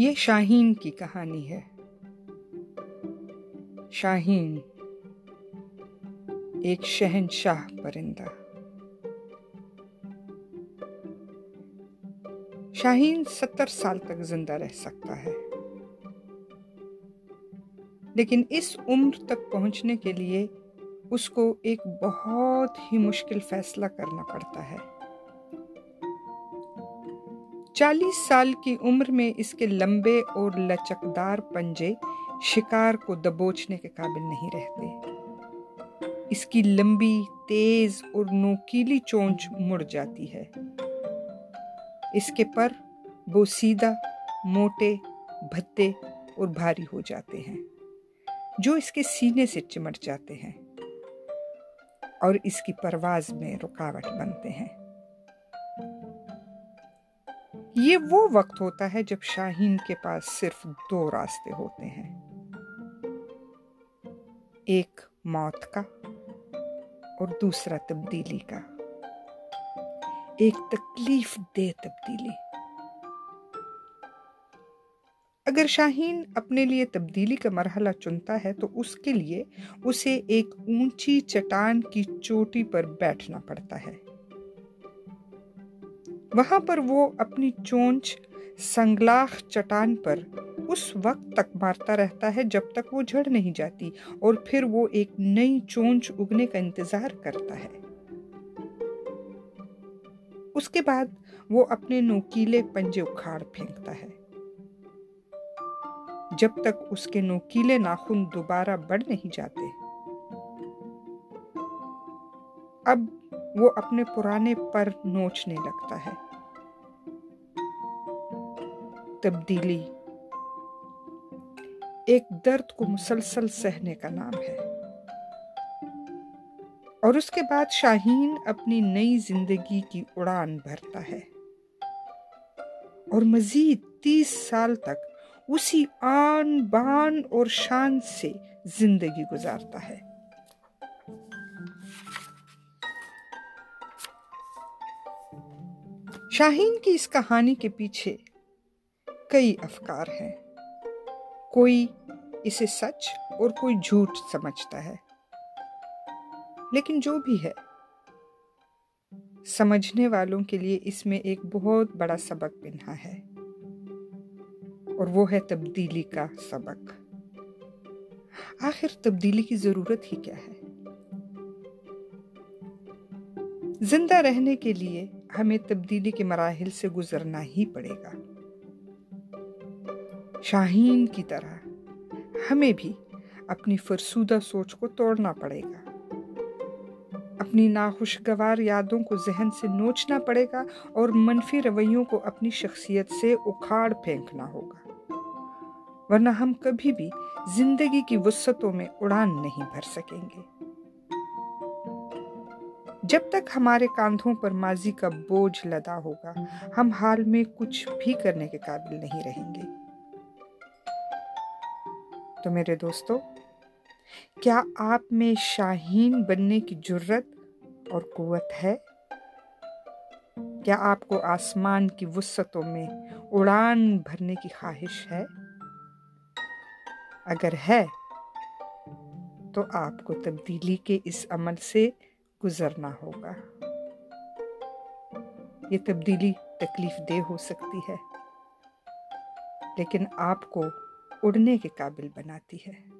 یہ شاہین کی کہانی ہے۔ شاہین، ایک شہنشاہ پرندہ۔ شاہین ستر سال تک زندہ رہ سکتا ہے۔ لیکن اس عمر تک پہنچنے کے لیے اس کو ایک بہت ہی مشکل فیصلہ کرنا پڑتا ہے۔ چالیس سال کی عمر میں اس کے لمبے اور لچکدار پنجے شکار کو دبوچنے کے قابل نہیں رہتے۔ اس کی لمبی، تیز اور نوکیلی چونچ مڑ جاتی ہے۔ اس کے پر بوسیدہ موٹے، بھتے اور بھاری ہو جاتے ہیں، جو اس کے سینے سے چمٹ جاتے ہیں اور اس کی پرواز میں رکاوٹ بنتے ہیں۔ یہ وہ وقت ہوتا ہے جب شاہین کے پاس صرف دو راستے ہوتے ہیں۔ ایک موت کا اور دوسرا تبدیلی کا۔ ایک تکلیف دہ تبدیلی۔ اگر شاہین اپنے لیے تبدیلی کا مرحلہ چنتا ہے تو اس کے لیے اسے ایک اونچی چٹان کی چوٹی پر بیٹھنا پڑتا ہے۔ وہاں پر وہ اپنی چونچ سنگلاخ چٹان پر اس وقت تک مارتا رہتا ہے جب تک وہ جھڑ نہیں جاتی اور پھر وہ ایک نئی چونچ اگنے کا انتظار کرتا ہے۔ اس کے بعد وہ اپنے نوکیلے پنجے اکھاڑ پھینکتا ہے۔ جب تک اس کے نوکیلے ناخن دوبارہ بڑھ نہیں جاتے۔ اب وہ اپنے پرانے پر نوچنے لگتا ہے۔ تبدیلی۔ ایک درد کو مسلسل سہنے کا نام ہے۔ اور اس کے بعد شاہین اپنی نئی زندگی کی اڑان بھرتا ہے۔ اور مزید تیس سال تک اسی آن بان اور شان سے زندگی گزارتا ہے۔ شاہین کی اس کہانی کے پیچھے کئی افکار ہیں۔ کوئی اسے سچ اور کوئی جھوٹ سمجھتا ہے۔ لیکن جو بھی ہے، سمجھنے والوں کے لیے اس میں ایک بہت بڑا سبق پنہا ہے۔ اور وہ ہے تبدیلی کا سبق۔ آخر تبدیلی کی ضرورت ہی کیا ہے؟ زندہ رہنے کے لیے ہمیں تبدیلی کے مراحل سے گزرنا ہی پڑے گا۔ شاہین کی طرح ہمیں بھی اپنی فرسودہ سوچ کو توڑنا پڑے گا۔ اپنی ناخوشگوار یادوں کو ذہن سے نوچنا پڑے گا اور منفی رویوں کو اپنی شخصیت سے اکھاڑ پھینکنا ہوگا۔ ورنہ ہم کبھی بھی زندگی کی وسطوں میں اڑان نہیں بھر سکیں گے۔ جب تک ہمارے کاندھوں پر ماضی کا بوجھ لدا ہوگا، ہم حال میں کچھ بھی کرنے کے قابل نہیں رہیں گے۔ تو میرے دوستو، کیا آپ میں شاہین بننے کی جرت اور قوت ہے؟ کیا آپ کو آسمان کی وسطوں میں اڑان بھرنے کی خواہش ہے؟ اگر ہے، تو آپ کو تبدیلی کے اس عمل سے گزرنا ہوگا۔ یہ تبدیلی تکلیف دہ ہو سکتی ہے، لیکن آپ کو اڑنے کے قابل بناتی ہے۔